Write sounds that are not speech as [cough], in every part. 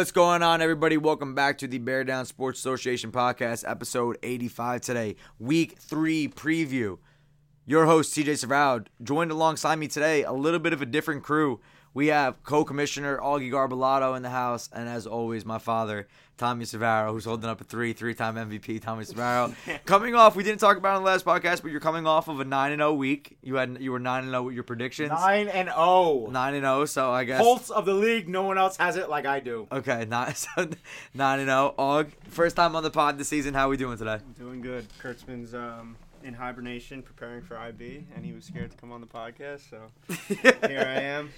What's going on, everybody? Welcome back to the Bear Down Sports Association podcast, episode 85 today, week three preview. Your host, TJ Savard, joined alongside me today, a little bit of a different crew. We have co-commissioner Augie Garbalato in the house, and as always, my father, Tommy Savaro, who's holding up a three, three-time MVP, Tommy Savaro. [laughs] coming off, we didn't talk about it on the last podcast, but you're coming off of a nine and zero week. You had you were nine and zero with your predictions. Nine and zero. Nine and zero. So I guess Pulse of the league. No one else has it like I do. Okay, [laughs] nine, so nine and zero. Og, first time on the pod this season. How are we doing today? Doing good. Kurtzman's um, in hibernation, preparing for IB, and he was scared to come on the podcast, so [laughs] here I am.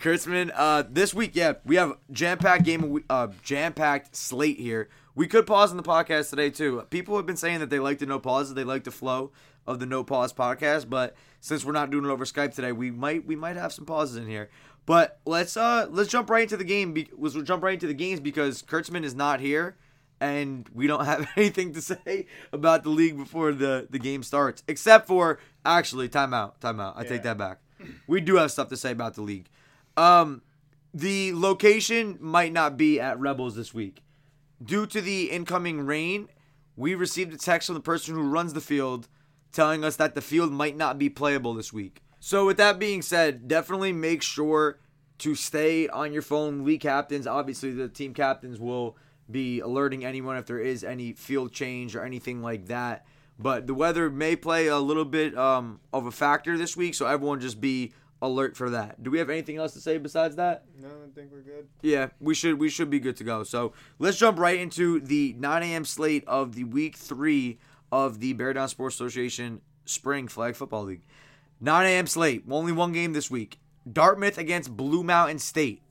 Kurtzman, uh, this week, yeah, we have jam packed game, uh, jam packed slate here. We could pause in the podcast today too. People have been saying that they like the no pauses, they like the flow of the no pause podcast, but since we're not doing it over Skype today, we might we might have some pauses in here. But let's uh let's jump right into the game. Be- let's jump right into the games because Kurtzman is not here, and we don't [laughs] have anything to say about the league before the the game starts, except for actually timeout, timeout. I take that back. We do have stuff to say about the league. Um, the location might not be at Rebels this week. Due to the incoming rain, we received a text from the person who runs the field telling us that the field might not be playable this week. So, with that being said, definitely make sure to stay on your phone. League captains, obviously, the team captains will be alerting anyone if there is any field change or anything like that. But the weather may play a little bit um, of a factor this week, so everyone just be alert for that. Do we have anything else to say besides that? No, I think we're good. Yeah, we should we should be good to go. So let's jump right into the 9 a.m. slate of the week three of the Bear Down Sports Association Spring Flag Football League. 9 a.m. slate, only one game this week. Dartmouth against Blue Mountain State.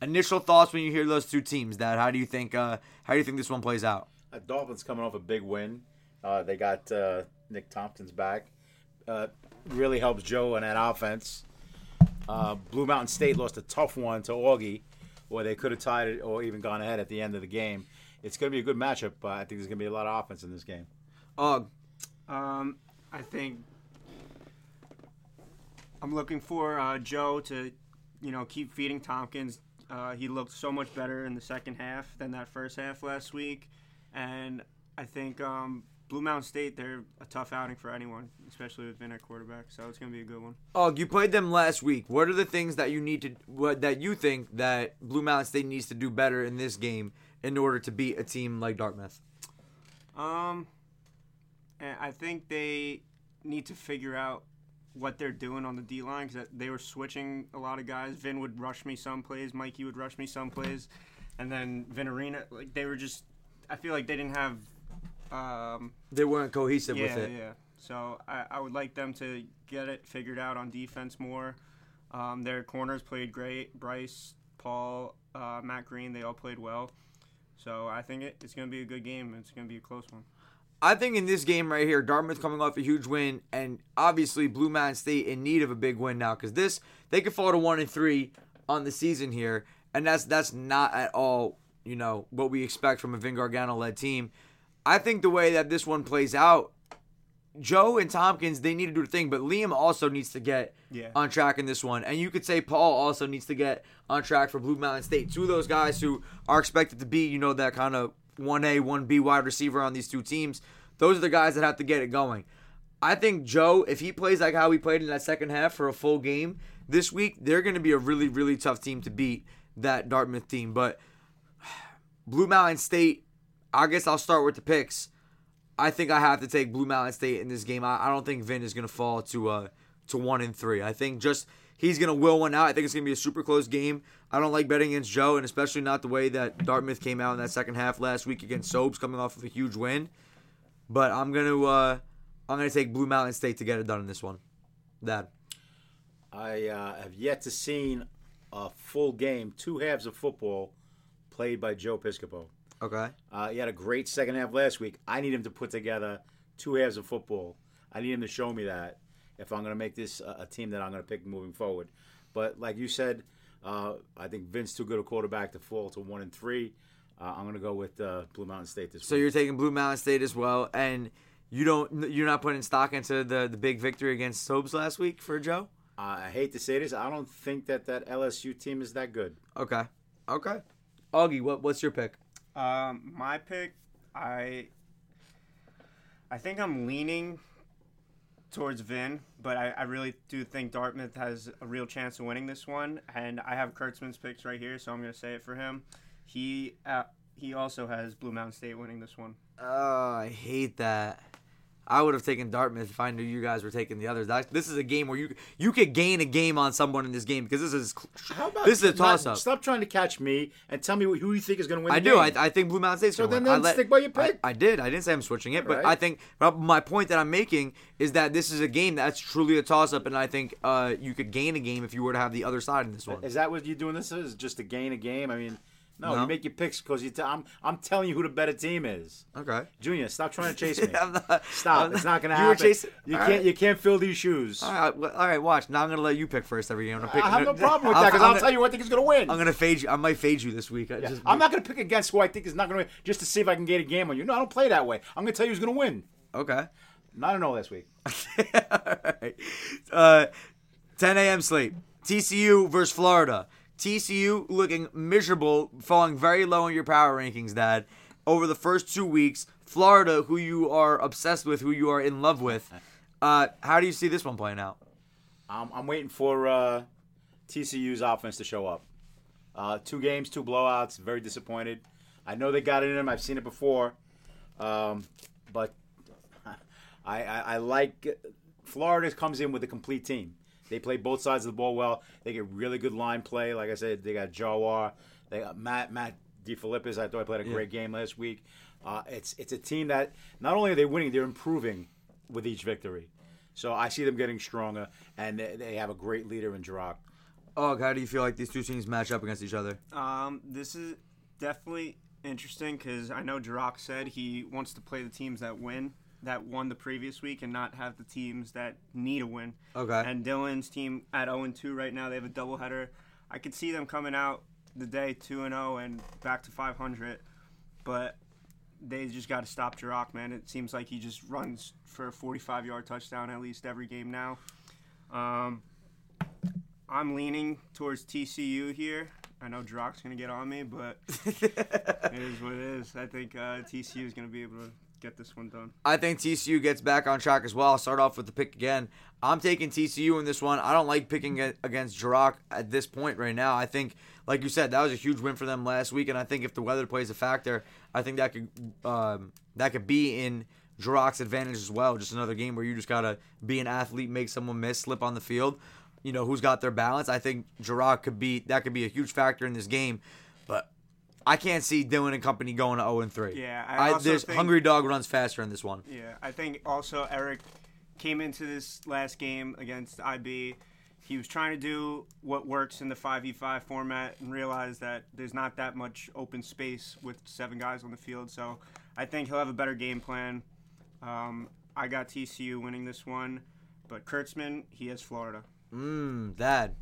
Initial thoughts when you hear those two teams. Dad, how do you think? Uh, how do you think this one plays out? Uh, Dolphins coming off a big win. Uh, they got uh, Nick Thompson's back. Uh, really helps Joe in that offense. Uh, Blue Mountain State lost a tough one to Augie, where they could have tied it or even gone ahead at the end of the game. It's going to be a good matchup. I think there's going to be a lot of offense in this game. Um, I think I'm looking for uh, Joe to, you know, keep feeding Tompkins. Uh, he looked so much better in the second half than that first half last week, and I think um, Blue Mountain State they're a tough outing for anyone, especially with Vin at quarterback. So it's gonna be a good one. Og, you played them last week. What are the things that you need to what that you think that Blue Mountain State needs to do better in this game in order to beat a team like Dartmouth? Um, and I think they need to figure out what they're doing on the D line because they were switching a lot of guys. Vin would rush me some plays, Mikey would rush me some plays, and then Vinarina like they were just. I feel like they didn't have. Um, They weren't cohesive yeah, with it. yeah. So I, I would like them to get it figured out on defense more. Um, their corners played great. Bryce, Paul, uh, Matt Green, they all played well. So I think it, it's going to be a good game. It's going to be a close one. I think in this game right here, Dartmouth coming off a huge win, and obviously Blue Mountain State in need of a big win now because this they could fall to one and three on the season here, and that's that's not at all you know what we expect from a Vin Gargano led team. I think the way that this one plays out, Joe and Tompkins they need to do the thing, but Liam also needs to get Yeah. on track in this one, and you could say Paul also needs to get on track for Blue Mountain State. Two of those guys who are expected to be you know that kind of one A one B wide receiver on these two teams. Those are the guys that have to get it going. I think Joe, if he plays like how he played in that second half for a full game this week, they're going to be a really, really tough team to beat that Dartmouth team. But [sighs] Blue Mountain State, I guess I'll start with the picks. I think I have to take Blue Mountain State in this game. I, I don't think Vin is going to fall to uh to one and three. I think just he's going to will one out. I think it's going to be a super close game. I don't like betting against Joe, and especially not the way that Dartmouth came out in that second half last week against Sobes, coming off of a huge win. But I'm gonna uh, I'm gonna take Blue Mountain State to get it done in this one. Dad. I uh, have yet to seen a full game, two halves of football played by Joe Piscopo. Okay. Uh, he had a great second half last week. I need him to put together two halves of football. I need him to show me that if I'm going to make this a, a team that I'm going to pick moving forward. But like you said, uh, I think Vince too good a quarterback to fall to one and three. Uh, I'm going to go with uh, Blue Mountain State this So week. So you're taking Blue Mountain State as well, and you don't you're not putting stock into the the big victory against Sobes last week for Joe. Uh, I hate to say this, I don't think that that LSU team is that good. Okay. Okay. Augie, what what's your pick? Um, my pick, I, I think I'm leaning towards Vin, but I, I really do think Dartmouth has a real chance of winning this one, and I have Kurtzman's picks right here, so I'm gonna say it for him. He uh, he also has Blue Mountain State winning this one. Oh, I hate that. I would have taken Dartmouth if I knew you guys were taking the others. That, this is a game where you you could gain a game on someone in this game because this is this is a toss up. Stop trying to catch me and tell me who you think is going to win. I the do. I, I think Blue Mountain State's So then- win. Then stick by your pick. I, I did. I didn't say I'm switching it, but Right. I think my point that I'm making is that this is a game that's truly a toss up, and I think uh, you could gain a game if you were to have the other side in this one. Is that what you're doing? This is just to gain a game. I mean, no, No. you make your picks because you. T- I'm I'm telling you who the better team is. Okay. Junior, stop trying to chase [laughs] me. Not, Stop. I'm it's not going to you happen. were chasing. you can't. right. You can't fill these shoes. All right, well, all right. Watch. Now I'm gonna let you pick first every game. I'm gonna pick, I have no problem with that because I'll gonna- tell you who I think is going to win. I'm gonna fade you. I might fade you this week. Yeah. just, I'm not going to pick against who I think is not going to win just to see if I can get a game on you. No, I don't play that way. I'm going to tell you who's going to win. Okay. Not know last week. [laughs] Alright. Uh, 10 a.m. sleep. TCU versus Florida. TCU looking miserable, falling very low in your power rankings, Dad. Over the first two weeks, Florida, who you are obsessed with, who you are in love with. Uh, how do you see this one playing out? I'm, I'm waiting for uh, TCU's offense to show up. Uh, two games, two blowouts. Very disappointed. I know they got it in them. I've seen it before, um, but [laughs] I, I, I like Florida comes in with a complete team. They play both sides of the ball well. They get really good line play. Like I said, they got Jawar. They got Matt Matt DeFilippis. I thought I played a great game last week. Uh, it's it's a team that not only are they winning, they're improving with each victory. So I see them getting stronger, and they, they have a great leader in Jirok. Oh, how do you feel like these two teams match up against each other? Um, this is definitely interesting because I know Jirok said he wants to play the teams that win, that won the previous week, and not have the teams that need a win. Okay. And Dylan's team at 0 2 right now, they have a doubleheader. I could see them coming out the day 2 and 0 and back to 500, but they just got to stop Jirok, man. It seems like he just runs for a 45 yard touchdown at least every game now. Um, I'm leaning towards TCU here. I know going to get on me, but [laughs] it is what it is. I think uh, TCU is going to be able to get this one done. I think TCU gets back on track as well. I'll start off with the pick again. I'm taking TCU in this one. I don't like picking against Jirok at this point right now. I think, like you said, that was a huge win for them last week, and I think if the weather plays a factor, I think that could um, that could be in Jirok's advantage as well. Just another game where you just gotta be an athlete, make someone miss, slip on the field. You know who's got their balance. I think Jirok could be that could be a huge factor in this game, but. I can't see Dylan and company going to 0 and 3. Yeah, I also this think- hungry dog runs faster in this one. Yeah, I think also Eric came into this last game against IB. He was trying to do what works in the 5v5 format and realized that there's not that much open space with seven guys on the field. So I think he'll have a better game plan. Um, I got TCU winning this one, but Kurtzman, he has Florida. Mmm, Dad.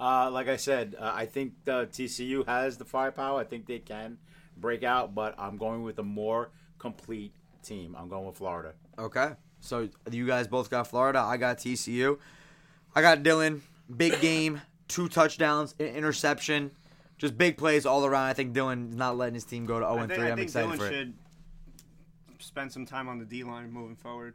Uh, like I said, uh, I think uh, TCU has the firepower. I think they can break out, but I'm going with a more complete team. I'm going with Florida. Okay. So you guys both got Florida. I got TCU. I got Dylan. Big game, two touchdowns, an interception, just big plays all around. I think Dylan's not letting his team go to 0 I and think, 3. I I'm excited Dylan for it. should spend some time on the D line moving forward.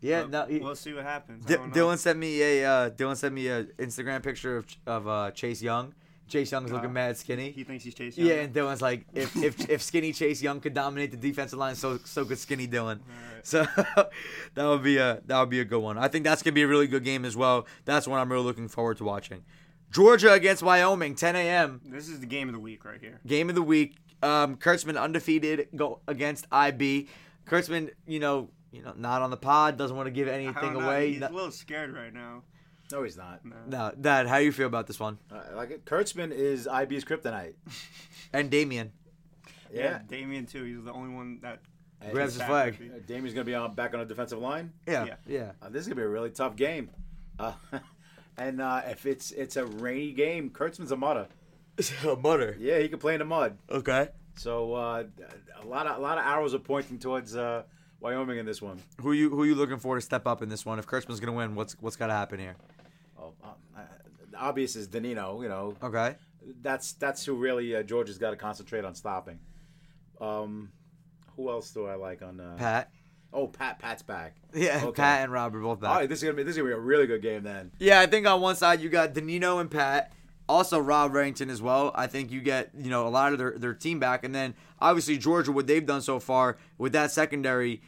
Yeah, But no, he- we'll see what happens. D- Dylan sent me a uh, Dylan sent me a Instagram picture of of uh, Chase Young. Chase Young's looking Uh, mad skinny. He thinks he's chasing. Yeah, and Dylan's like, if, if [laughs] if skinny Chase Young could dominate the defensive line, so so could skinny Dylan. So [laughs] that would be a that would be a good one. I think that's gonna be a really good game as well. That's one I'm really looking forward to watching. Georgia against Wyoming, 10 a.m. This is the game of the week right here. game of the week. Um, Kurtzman undefeated go against IB. Kurtzman, you know, you know, not on the pod, doesn't want to give anything away. He's No, a little scared right now. No, he's not. No. no, Dad, how you feel about this one? Uh, like it. Kurtzman is IB's kryptonite. [laughs] And Damien. Yeah. Damien too. He's the only one that And Grabs is his flag. happy. Uh, Damien's going to be on, back on the defensive line. Yeah, Yeah. yeah. Uh, this is going to be a really tough game. Uh, [laughs] and uh, if it's it's a rainy game, Kurtzman's a mudder. [laughs] Mutter. Yeah, he can play in the mud. Okay. So uh, a lot of a lot of arrows are pointing towards uh, Wyoming in this one. Who you who you looking for to step up in this one? If Kurtzman's gonna win, what's what's got to happen here? Oh, uh, uh, obvious is Danino. You know, Okay. that's that's who really uh, Georgia's got to concentrate on stopping. Um, who else do I like on? Uh, Pat. Oh, Pat. Pat's back. [laughs] Yeah, Okay. Pat and Rob are both All back. right, this is gonna be this is gonna be a really good game then. Yeah, I think on one side you got Danino and Pat, also Rob Arrington as well. I think you get you know a lot of their, their team back, and then obviously Georgia, what they've done so far with that secondary,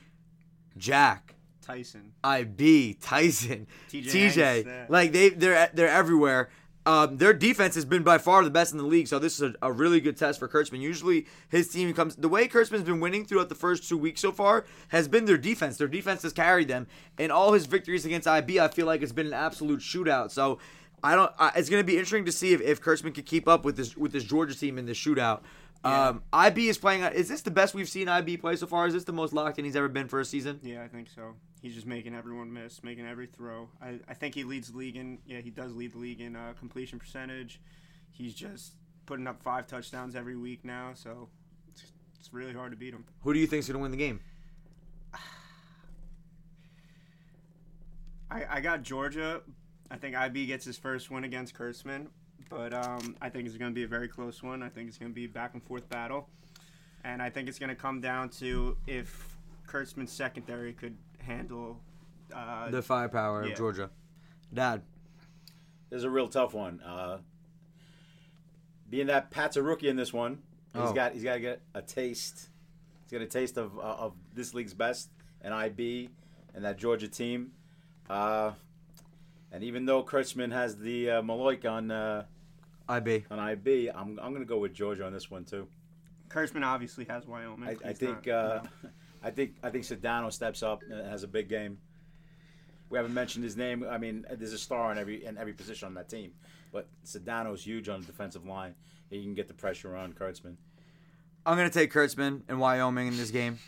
Jack, Tyson. IB, Tyson, TJ TJ, like they they're they're everywhere. Um, their defense has been by far the best in the league, so this is a, a really good test for Kurtzman. Usually, his team comes the way Kurtzman's been winning throughout the first two weeks so far has been their defense. Their defense has carried them, and all his victories against IB, I feel like it's been an absolute shootout. So, I don't. I, it's going to be interesting to see if, if Kurtzman can keep up with this with this Georgia team in this shootout. Um, IB is playing. Is this the best we've seen IB play so far? Is this the most locked in he's ever been for a season? Yeah, I think so. He's just making everyone miss, making every throw. I, I think he leads the league in. Yeah, he does lead the league in uh, completion percentage. He's just putting up five touchdowns every week now, so it's, it's really hard to beat him. Who do you think's going to win the game? [sighs] I, I got Georgia. I think IB gets his first win against Kurtzman, but um, I think it's going to be a very close one. I think it's going to be a back and forth battle, and I think it's going to come down to if Kurtzman's secondary could handle. Uh, The firepower yeah. of Georgia. Dad. This is a real tough one. Uh, being that Pat's a rookie in this one, he's Oh. got he's got to get a taste. He's got a taste of uh, of this league's best and IB and that Georgia team. Uh, and even though Kurtzman has the uh, Maloik on uh, IB. on IB, I'm I'm gonna go with Georgia on this one too. Kurtzman obviously has Wyoming. I, I think not- uh, [laughs] I think I think Sedano steps up and has a big game. We haven't mentioned his name. I mean, there's a star in every in every position on that team, but Sedano's huge on the defensive line. He can get the pressure on Kurtzman. I'm gonna take Kurtzman and Wyoming in this game.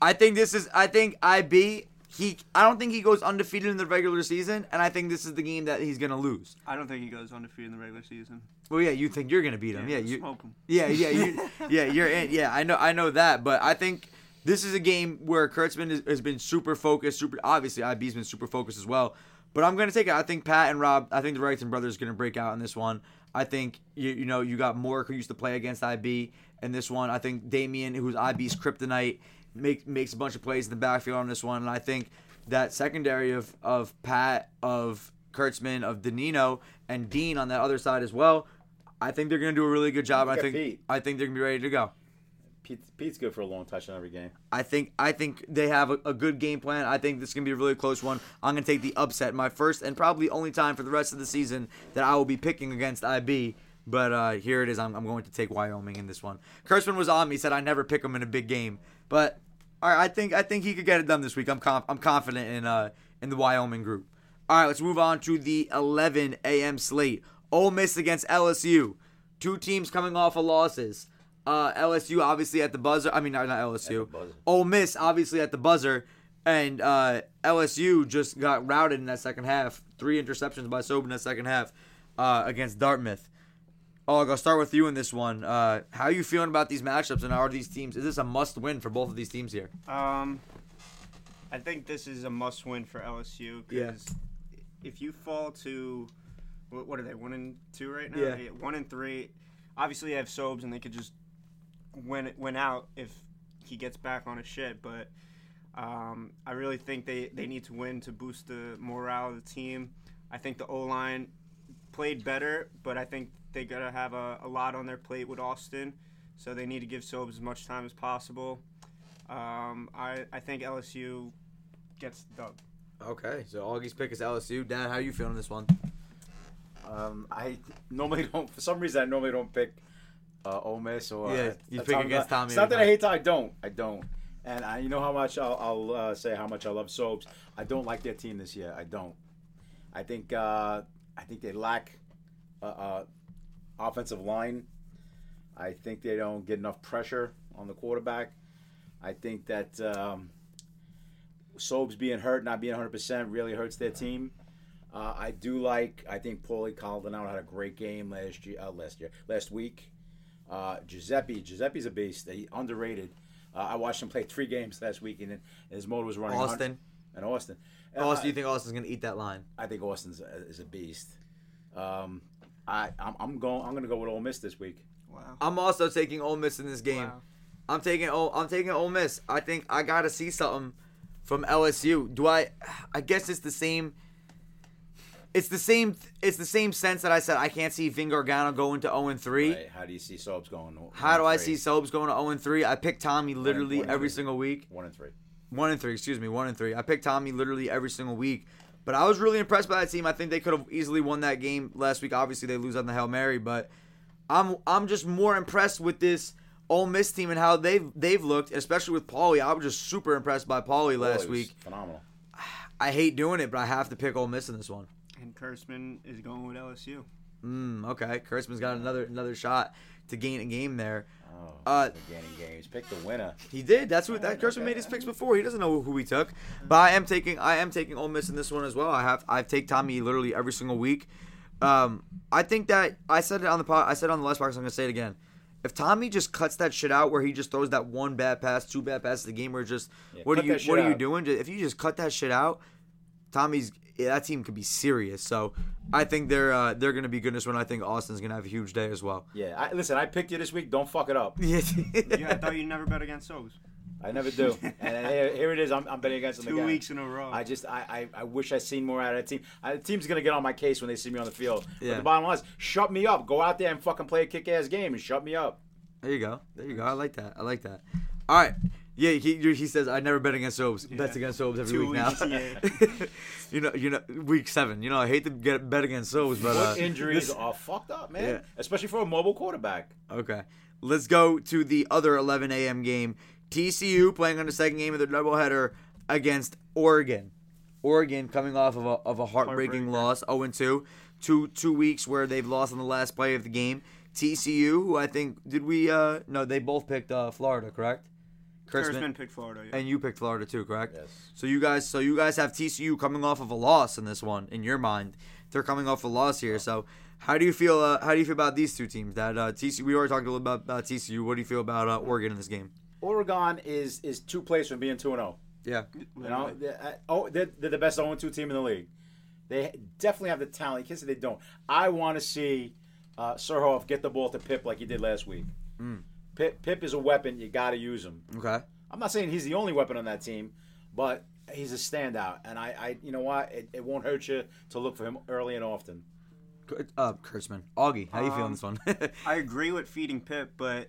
I think this is. I think IB. He. I don't think he goes undefeated in the regular season, and I think this is the game that he's gonna lose. I don't think he goes undefeated in the regular season. Well, yeah, you think you're gonna beat him? Yeah, you. smoke him. Yeah, yeah, you, [laughs] yeah. You're in. Yeah, I know. I know that, but I think this is a game where Kurtzman has, has been super focused. Super. Obviously, IB's been super focused as well. But I'm gonna take it. I think Pat and Rob. I think the Wrighton brothers are gonna break out in this one. I think you you know you got Moore who used to play against IB in this one. I think Damien, who's IB's kryptonite, make, makes a bunch of plays in the backfield on this one. And I think that secondary of of Pat of Kurtzman of Danino and Dean on that other side as well. I think they're gonna do a really good job. I think Pete. I think they're gonna be ready to go. Pete, Pete's good for a long touchdown every game. I think I think they have a, a good game plan. I think this is gonna be a really close one. I'm gonna take the upset, my first and probably only time for the rest of the season that I will be picking against IB. But uh, here it is. I'm, I'm going to take Wyoming in this one. Kurtzman was on me. Said I never pick him in a big game, but all right, I think I think he could get it done this week. I'm conf- I'm confident in uh in the Wyoming group. All right, let's move on to the 11 a.m. slate. Ole Miss against LSU. Two teams coming off of losses. Uh, LSU obviously at the buzzer. I mean, not, not LSU. Ole Miss obviously at the buzzer, and uh, LSU just got routed in that second half. Three interceptions by Sobe in that second half uh, against Dartmouth. Oh, I'll start with you in this one. Uh, how are you feeling about these matchups, and are these teams? Is this a must-win for both of these teams here? Um, I think this is a must-win for LSU Yeah. because if you fall to what, what are they one and two right now? Yeah. one and three. Obviously, they have Sobes and they could just win win out if he gets back on his shit. But um, I really think they they need to win to boost the morale of the team. I think the O line played better, but I think they gotta have a, a lot on their plate with Austin, so they need to give Sobes as much time as possible. Um, I, I think LSU gets the dub. Okay, so Augie's pick is LSU. Dad, how are you feeling this one? Um, I normally don't. For some reason, I normally don't pick uh, Ole Miss or Yeah, uh, you uh, pick Tom- against Tommy It's not that I hate. Tom, I don't. I don't. And I, you know how much I'll, I'll uh, say how much I love Sobes. I don't like their team this year. I don't. I think uh, I think they lack uh, uh, offensive line. I think they don't get enough pressure on the quarterback. I think that um, Sobes being hurt, not being 100%, really hurts their team. Uh, I do like. I think Paulie Caldonado had a great game last year. Uh, last year, last week. Uh, Giuseppe, Giuseppe's a beast. He underrated. Uh, I watched him play three games last week, and his motor was running. Austin. and Austin. Austin, Uh, do you think Austin's gonna eat that line? I think Austin's a, is a beast. Um, I I'm, I'm going. I'm gonna go with Ole Miss this week. Wow. I'm also taking Ole Miss in this game. Wow. I'm taking oh I'm taking Ole Miss. I think I gotta see something from LSU. Do I? I guess it's the same. It's the same. It's the same sense that I said I can't see Vin Gargano going to 0 and 3. How do you see Sobes going? How do I see Sobes going to 0 and 3? I pick Tommy literally one and every three. single week. One and three. One and three, excuse me, one and three. I picked Tommy literally every single week. But I was really impressed by that team. I think they could have easily won that game last week. Obviously, they lose on the Hail Mary, but I'm I'm just more impressed with this Ole Miss team and how they've they've looked, especially with Paulie. I was just super impressed by Paulie last it week. Phenomenal. I hate doing it, but I have to pick Ole Miss in this one. And Kurtzman is going with LSU. Mm, okay, Kurtzman's got another another shot to gain a game there. Oh, Uh, the gaining games. Pick the winner. He did. That's what that Kurtzman made his picks before. He doesn't know who we took, but I am taking I am taking Ole Miss in this one as well. I have I take Tommy literally every single week. Um, I think that I said it on the pod, I said it on the last box. I'm gonna say it again. If Tommy just cuts that shit out, where he just throws that one bad pass, two bad passes the game, where just Yeah, what are you what are you doing? If you just cut that shit out, Tommy's yeah, that team could be serious. So I think they're uh, they're gonna be good in this one. I think Austin's gonna have a huge day as well. Yeah. I, listen, I picked you this week. Don't fuck it up. [laughs] Yeah, Yeah, I thought you never bet against those. I never do. and [laughs] here, here it is. I'm, I'm betting against them Two again. weeks in a row. I just I, I, I wish I seen more out of that team. I, the team's gonna get on my case when they see me on the field. But Yeah. the bottom line is, shut me up. Go out there and fucking play a kick-ass game and shut me up. There you go. There you go. I like that. I like that. All right. Yeah, he, he says I never bet against Sobes. Yeah. Bets against Sobes every Two week now. weeks, yeah. [laughs] you know, you know, week seven. You know, I hate to get bet against Sobes, but uh, injuries this- are fucked up, man. Yeah. Especially for a mobile quarterback. okay, let's go to the other 11 a.m. game. TCU playing on the second game of their doubleheader against Oregon. Oregon coming off of a, of a heartbreaking loss, 0 and 2. Two two weeks where they've lost on the last play of the game. TCU, who I think did we uh no they both picked uh Florida, correct? Kurtzman picked Florida. Yeah. And you picked Florida too, correct? Yes. So you guys, so you guys have TCU coming off of a loss in this one. In your mind, they're coming off a loss here. So how do you feel? Uh, how do you feel about these two teams? That uh, TCU. We already talked a little about, about TCU. What do you feel about uh, Oregon in this game? Oregon is is two plays from being two and zero. Yeah. You know, they're, uh, oh, they're, they're the best 0 2 team in the league. They definitely have the talent. You can't say they don't. I want to see uh, Surhoff get the ball to Pip like he did last week. Mm. Pip, Pip is a weapon. You got to use him. Okay. I'm not saying he's the only weapon on that team, but he's a standout. And I, I you know what? It, it won't hurt you to look for him early and often. Uh, Kurtzman, Augie, how you feeling Um, this one? [laughs] I agree with feeding Pip, but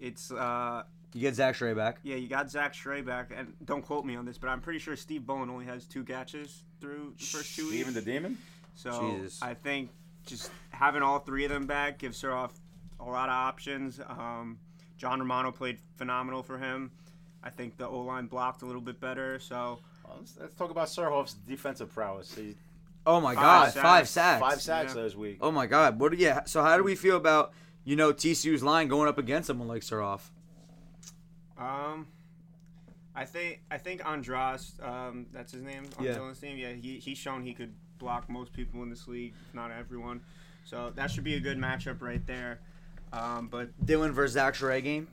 it's uh you get Zach Stray back. yeah, you got Zach Stray back, and don't quote me on this, but I'm pretty sure Steve Bowen only has two catches through the first two weeks. Even the demon. So Jesus. I think just having all three of them back gives Surhoff a lot of options. Um, John Romano played phenomenal for him. I think the O line blocked a little bit better. So Well, let's, let's talk about Surhoff's defensive prowess. He, Oh my Five God, sacks. five sacks. five sacks Yeah. last week. Oh my God. What? Yeah. So how do we feel about you know TCU's line going up against someone like Suroff? um, I think I think Andras, um, that's his name on Yeah. Dylan's team. Yeah, he he's shown he could block most people in this league, if not everyone. So that should be a good matchup right there. Um, but Dylan versus Zach Stray game.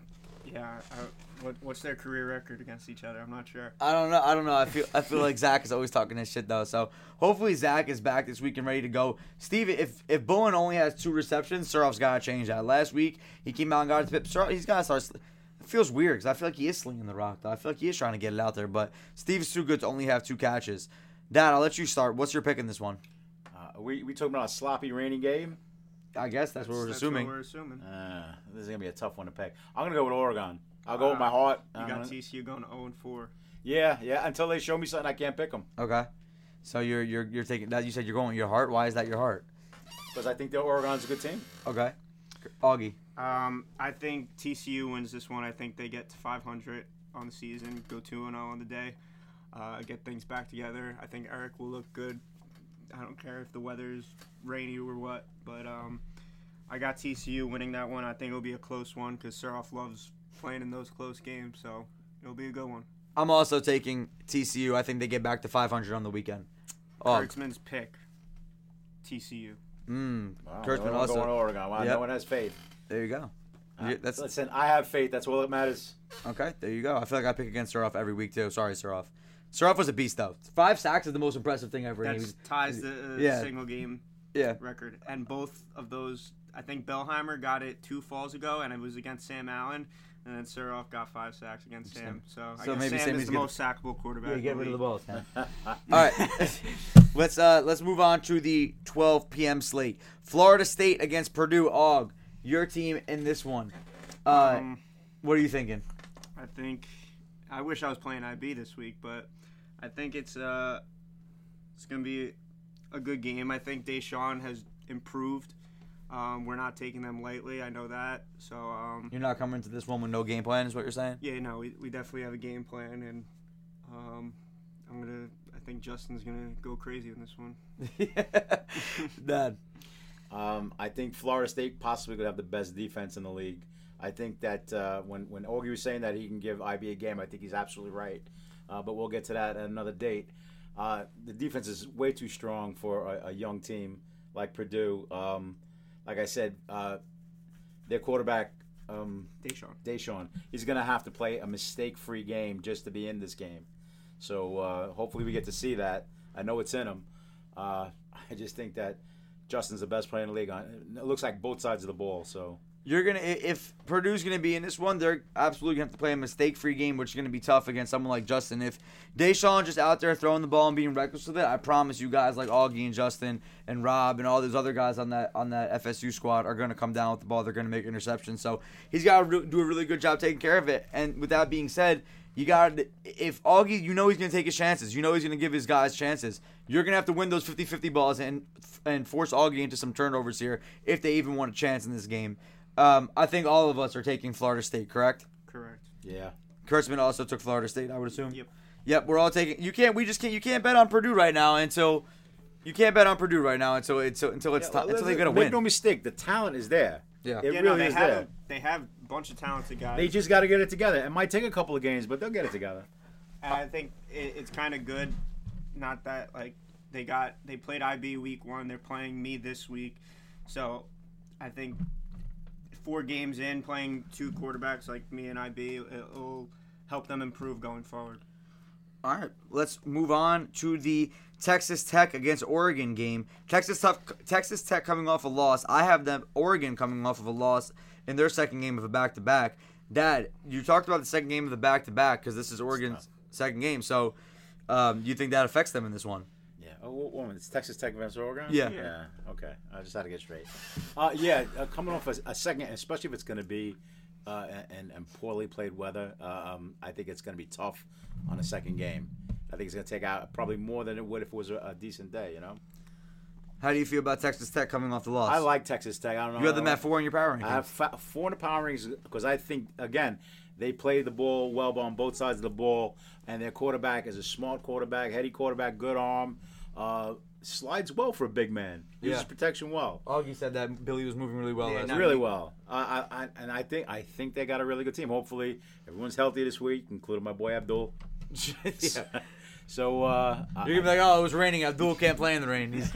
yeah, I, what, what's their career record against each other? I'm not sure. I don't know. I don't know. I feel I feel like Zach is always talking this shit though. So hopefully Zach is back this week and ready to go. Steve, if if Bowen only has two receptions, Suroff's got to change that. Last week he came out and got his pip. Suroff, he's got to start. sl- It feels weird because I feel like he is slinging the rock though. I feel like he is trying to get it out there, but Steve's too good to only have two catches. Dad, I'll let you start. What's your pick in this one? Uh, we we talking about a sloppy rainy game. I guess that's, what we're That's assuming. we're assuming. Uh, this is gonna be a tough one to pick. I'm gonna go with Oregon. I'll go with my Uh, heart. You I'm got gonna- TCU going 0 and 4. yeah, yeah. Until they show me something, I can't pick them Okay. So you're you're you're taking that. You said you're going with your heart. Why is that your heart? because I think that Oregon's a good team. Okay. Augie. Um, I think TCU wins this one. I think they get to 500 on the season, go 2 and 0 on the day, uh, get things back together. I think Eric will look good. I don't care if the weather's rainy or what, but um, I got TCU winning that one. I think it'll be a close one because Surhoff loves playing in those close games, so it'll be a good one. I'm also taking TCU. I think they get back to 500 on the weekend. Oh, Kurtzman's pick, TCU. mm, Wow, Kurtzman no one also. going to Oregon. Wow, Yep. no one has faith. There you go. Uh, that's Listen, I have faith. That's all that matters. okay. There you go. I feel like I pick against Suroff every week too. Sorry, Suroff. Suroff was a beast though. Five sacks is the most impressive thing ever. and he That was- ties the uh, yeah. single game Yeah. record, and both of those, I think Bellheimer got it two falls ago, and it was against Sam Allen, and then Suroff got five sacks against Sam. So, I guess maybe Sam Sam is needs the to most sackable quarterback. Yeah, in get rid of the league. balls, man. [laughs] All right, [laughs] let's uh let's move on to the 12 p.m. slate. Florida State against Purdue. Og, your team in this one. Uh, Um, what are you thinking? I think I wish I was playing IB this week, but I think it's uh it's gonna be a good game. I think Deshaun has improved. Um, we're not taking them lightly. I know that. So um, You're not coming into this one with no game plan, is what you're saying? yeah, no, we, we definitely have a game plan, and um, I'm gonna. I think Justin's gonna go crazy in this one. [laughs] Dad. Um, I think Florida State possibly could have the best defense in the league. I think that uh, when when Augie was saying that he can give IB a game, I think he's absolutely right. Uh, but we'll get to that at another date. Uh, the defense is way too strong for a, a young team like Purdue. Um, like I said, uh, their quarterback um, Deshaun. Deshaun, he's going to have to play a mistake-free game just to be in this game. So uh, hopefully we get to see that. I know it's in him. Uh, [laughs] I just think that Justin's the best player in the league. It looks like both sides of the ball. So You're gonna if Purdue's gonna be in this one, they're absolutely gonna have to play a mistake-free game, which is gonna be tough against someone like Justin. If Deshaun just out there throwing the ball and being reckless with it, I promise you guys like Augie and Justin and Rob and all those other guys on that on that FSU squad are gonna come down with the ball. They're gonna make interceptions. So he's got to do a really good job taking care of it. And with that being said, you got if Augie, you know he's gonna take his chances. You know he's gonna give his guys chances. You're gonna have to win those 50-50 balls and and force Augie into some turnovers here if they even want a chance in this game. Um, I think all of us are taking Florida State, correct? Correct. yeah, Kurtzman also took Florida State, I would assume. Yep. Yep, we're all taking. You can't. We just can't. You can't bet on Purdue right now until. You can't bet on Purdue right now until it's until it's Yeah, ti- until they're gonna make win. no mistake, the talent is there. Yeah. it yeah, really no, they is have there. a, they have a bunch of talented guys. They just got to get it together. It might take a couple of games, but they'll get it together. And I think it, it's kind of good. Not that like they got they played IB week one. They're playing me this week, so I think four games in playing two quarterbacks like me and IB, it'll help them improve going forward. All right, let's move on to the Texas Tech against Oregon game. Texas Tech, Texas Tech coming off a loss. I have them Oregon coming off of a loss in their second game of a back to back. Dad, you talked about the second game of the back to back because this is Oregon's second game. So, um, you think that affects them in this one? Yeah. Oh, wait, wait. It's Texas Tech versus Oregon. Yeah. Yeah. Okay. I just had to get straight. Uh, yeah. Uh, coming off a, a second, especially if it's going to be uh, and, and poorly played weather, uh, um, I think it's going to be tough on a second game. I think it's going to take out probably more than it would if it was a, a decent day. You know. How do you feel about Texas Tech coming off the loss? I like Texas Tech. I don't know. You have them at four in your power rankings. I have fa- four in the power rankings because I think again they play the ball well on both sides of the ball, and their quarterback is a smart quarterback, heady quarterback, good arm, uh, slides well for a big man, uses Yeah. protection well, Augie said that Billy was moving really well. Yeah, last no, week. really well. Uh, I, I, and I think I think they got a really good team. Hopefully everyone's healthy this week, including my boy Abdul. [laughs] yeah. [laughs] So uh, You're gonna be like, oh, it was raining. Abdul can't play in the rain. [laughs]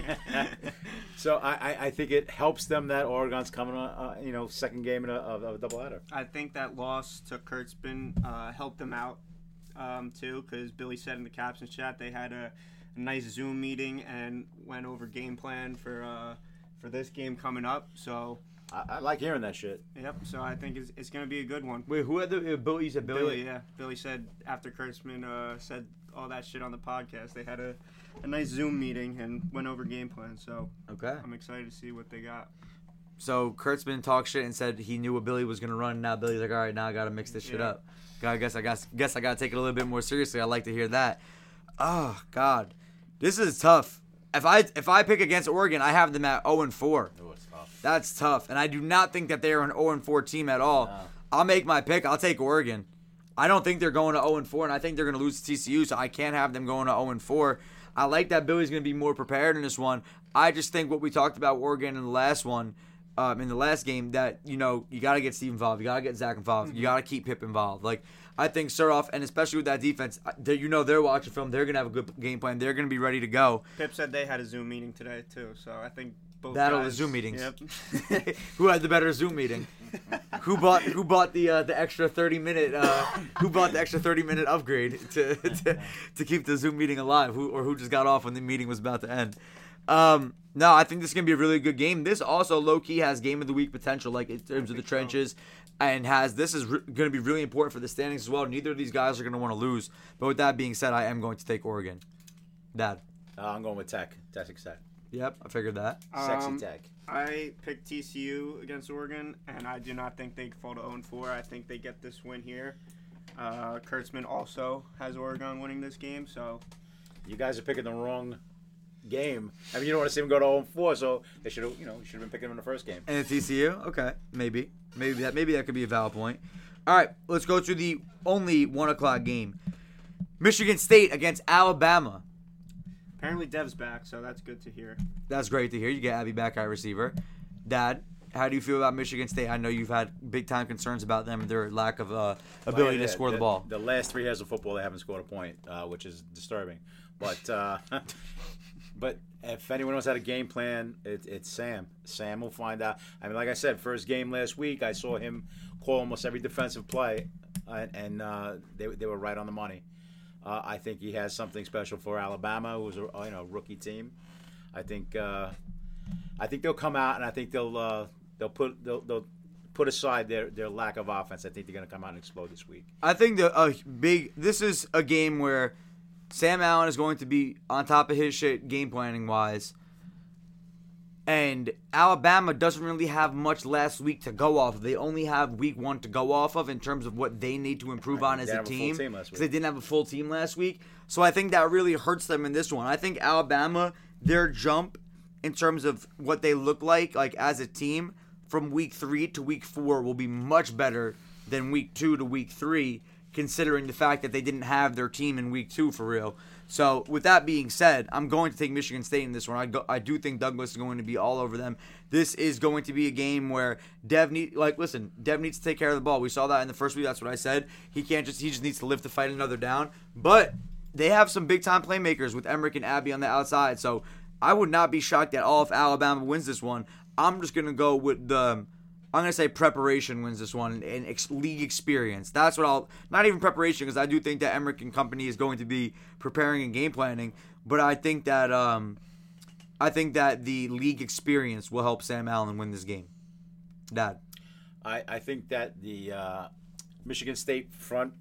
So I, I, I think it helps them that Oregon's coming on, uh, you know, second game in a, of, of a doubleheader. I think that loss to Kurtzman uh, helped them out um, too, because Billy said in the captions chat they had a, a nice Zoom meeting and went over game plan for uh, for this game coming up. So, I, I like hearing that shit. yep. So I think it's, it's going to be a good one. wait, who had the uh, Billy? You said Billy. Billy, yeah. Billy said after Kurtzman uh, said all that shit on the podcast, they had a, a nice Zoom meeting and went over game plan. So Okay. I'm excited to see what they got. So Kurtzman talked shit and said he knew what Billy was gonna run. Now Billy's like, all right, now I gotta mix this shit Yeah. up. I guess I guess guess I gotta take it a little bit more seriously. I like to hear that. Oh God, this is tough. If I if I pick against Oregon, I have them at zero and four. Oh, it's tough. That's tough, and I do not think that they are an zero and four team at all. No. I'll make my pick. I'll take Oregon. I don't think they're going to 0 and 4, and I think they're going to lose to TCU, so I can't have them going to 0 and 4. I like that Billy's going to be more prepared in this one. I just think what we talked about Oregon in the last one, um, in the last game, that you know you got to get Steve involved, you got to get Zach involved, you got to keep Pip involved. Like I think Suroff, and especially with that defense, you know they're watching film, they're going to have a good game plan, they're going to be ready to go. Pip said they had a Zoom meeting today too, so I think both That'll the Zoom meetings. Yep. [laughs] who had the better Zoom meeting? who bought who bought the uh, the extra thirty minute uh, who bought the extra thirty minute upgrade to, to to keep the Zoom meeting alive? Who or who just got off when the meeting was about to end? Um, No, I think this is gonna be a really good game. This also low key has game of the week potential, like in terms of the trenches, and has this is re- gonna be really important for the standings as well. Neither of these guys are gonna want to lose. But with that being said, I am going to take Oregon. Dad. Uh, I'm going with Tech. Texas Tech. Yep, I figured that. Sexy Um, Tech. I picked TCU against Oregon, and I do not think they fall to 0 4. I think they get this win here. Uh, Kurtzman also has Oregon winning this game, so You guys are picking the wrong game. I mean, you don't want to see them go to 0 4, so they should have, you know, should have been picking them in the first game. And the TCU, okay, maybe, maybe that maybe that could be a valid point. All right, let's go to the only one o'clock game: Michigan State against Alabama. apparently Dev's back, so that's good to hear. That's great to hear. You get Abby back at receiver. Dad, how do you feel about Michigan State? I know you've had big time concerns about them their lack of uh, ability to Yeah, score the, ball. The last three years of football, they haven't scored a point, uh, which is disturbing. But uh, [laughs] but if anyone knows how a game plan, it, it's Sam. Sam will find out. I mean, like I said, first game last week, I saw him call almost every defensive play, and, and uh, they, they were right on the money. Uh, I think he has something special for Alabama, who's a you know rookie team. I think uh, I think they'll come out, and I think they'll uh, they'll put they'll, they'll put aside their, their lack of offense. I think they're going to come out and explode this week. I think the a big. This is a game where Sam Allen is going to be on top of his shit game planning wise. And Alabama doesn't really have much last week to go off of. They only have week one to go off of in terms of what they need to improve on as a have a full team. team Because they didn't have a full team last week. So I think that really hurts them in this one. I think Alabama, their jump in terms of what they look like, like as a team, from week three to week four will be much better than week two to week three, considering the fact that they didn't have their team in week two for real. So, with that being said, I'm going to take Michigan State in this one. I, go, I do think Douglas is going to be all over them. This is going to be a game where Dev need like listen, Dev needs to take care of the ball. We saw that in the first week. That's what I said. He can't just he just needs to lift the fight another down. But they have some big time playmakers with Emmerich and Abby on the outside. So I would not be shocked at all if Alabama wins this one. I'm just gonna go with the. I'm gonna say preparation wins this one and ex- league experience. That's what I'll. Not even preparation because I do think that Emmerich and company is going to be preparing and game planning. But I think that um, I think that the league experience will help Sam Allen win this game. Dad. I, I think that the uh, Michigan State front,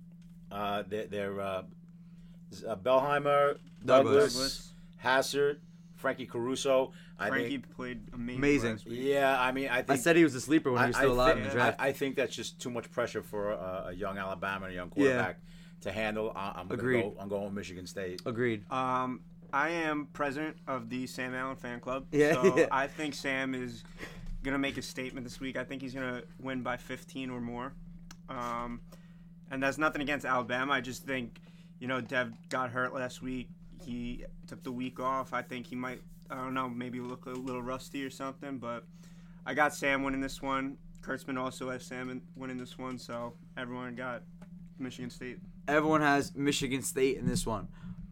uh, their, their uh, uh, Bellheimer, Douglas. Douglas, Hassard, Frankie Caruso. I Frankie think, played amazing. Amazing. last week. yeah, I mean, I think I said he was a sleeper when he was still alive in the draft. I, I think that's just too much pressure for a, a young Alabama and a young quarterback to handle. I, I'm gonna Agreed. Go, I'm going with Michigan State. Agreed. Um, I am president of the Sam Allen fan club. Yeah, So yeah. [laughs] I think Sam is gonna make a statement this week. I think he's gonna win by 15 or more. Um, and that's nothing against Alabama. I just think, you know, Dev got hurt last week. He took the week off. I think he might, I don't know, maybe look a little rusty or something. But I got Sam winning this one. Kurtzman also has Sam winning this one. So everyone got Michigan State. Everyone has Michigan State in this one.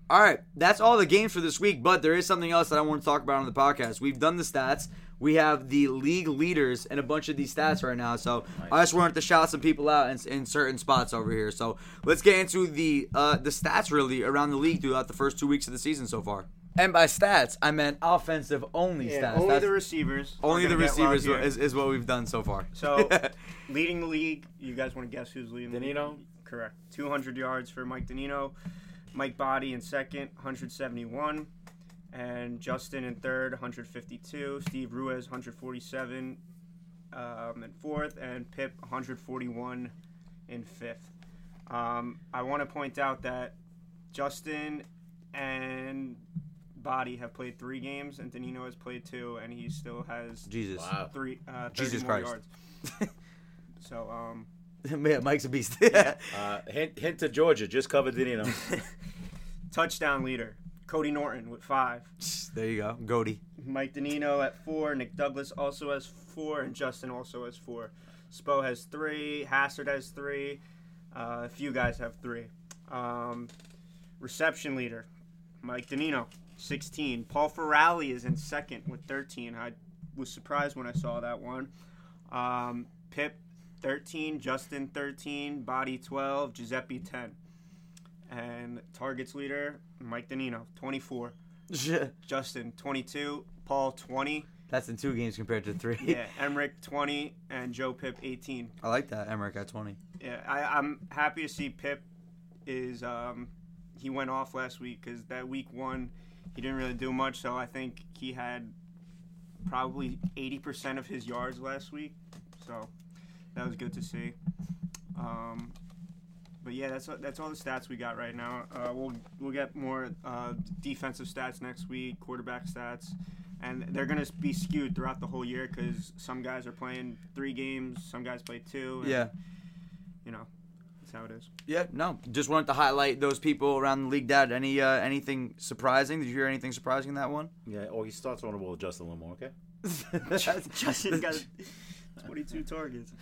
All right, that's all the games for this week, but there is something else that I want to talk about on the podcast. We've done the stats. We have the league leaders and a bunch of these stats right now. So I just wanted to shout some people out in, in certain spots over here. So let's get into the uh, the stats really around the league throughout the first two weeks of the season so far. And by stats, I meant offensive only stats. only That's- the receivers. only the gonna get love receivers here. is, is what we've done so far. So, [laughs] leading the league, you guys want to guess who's leading the Danino? league? Correct. 200 yards for Mike Danino. Mike Body in second, 171. And Justin in third, 152. Steve Ruiz, 147 um, in fourth. And Pip, 141 in fifth. Um, I want to point out that Justin and Body have played three games, and Danino has played two, and he still has Jesus. Wow. three uh, Jesus more Christ. yards. [laughs] so um, [laughs] Man, Mike's a beast. Uh, hint, hint to Georgia. Just covered Danino. [laughs] touchdown leader Cody Norton with five. there you go. Goody. Mike Danino at four. Nick Douglas also has four, and Justin also has four. Spo has three. Hassard has three. Uh, a few guys have three. Um, reception leader Mike Danino, 16. Paul Ferrali is in second with 13. I was surprised when I saw that one. Um, Pip, 13. Justin, 13. Body, 12. Giuseppe, 10. And targets leader Mike Danino, 24. [laughs] Justin, 22. Paul 20. That's in two games compared to three. Yeah, Emmerich 20 and Joe Pip 18. I like that. Emmerich at 20. Yeah, I, I'm happy to see Pip is um, he went off last week because that week one he didn't really do much. So I think he had probably 80% of his yards last week. So that was good to see. Um, but yeah, that's that's all the stats we got right now. Uh, we'll we'll get more uh, defensive stats next week, quarterback stats, and they're gonna be skewed throughout the whole year because some guys are playing three games, some guys play two. and, Yeah. you know, that's how it is. Yeah, no. Just wanted to highlight those people around the league. Dad, any uh, anything surprising? Did you hear anything surprising in that one? Yeah, oh, he starts on the ball with Justin Limore, okay? [laughs] [laughs] Justin got 22 targets.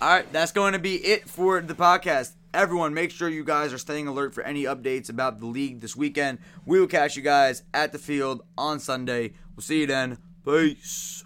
All right, that's going to be it for the podcast. Everyone, make sure you guys are staying alert for any updates about the league this weekend. We will catch you guys at the field on Sunday. We'll see you then. Peace.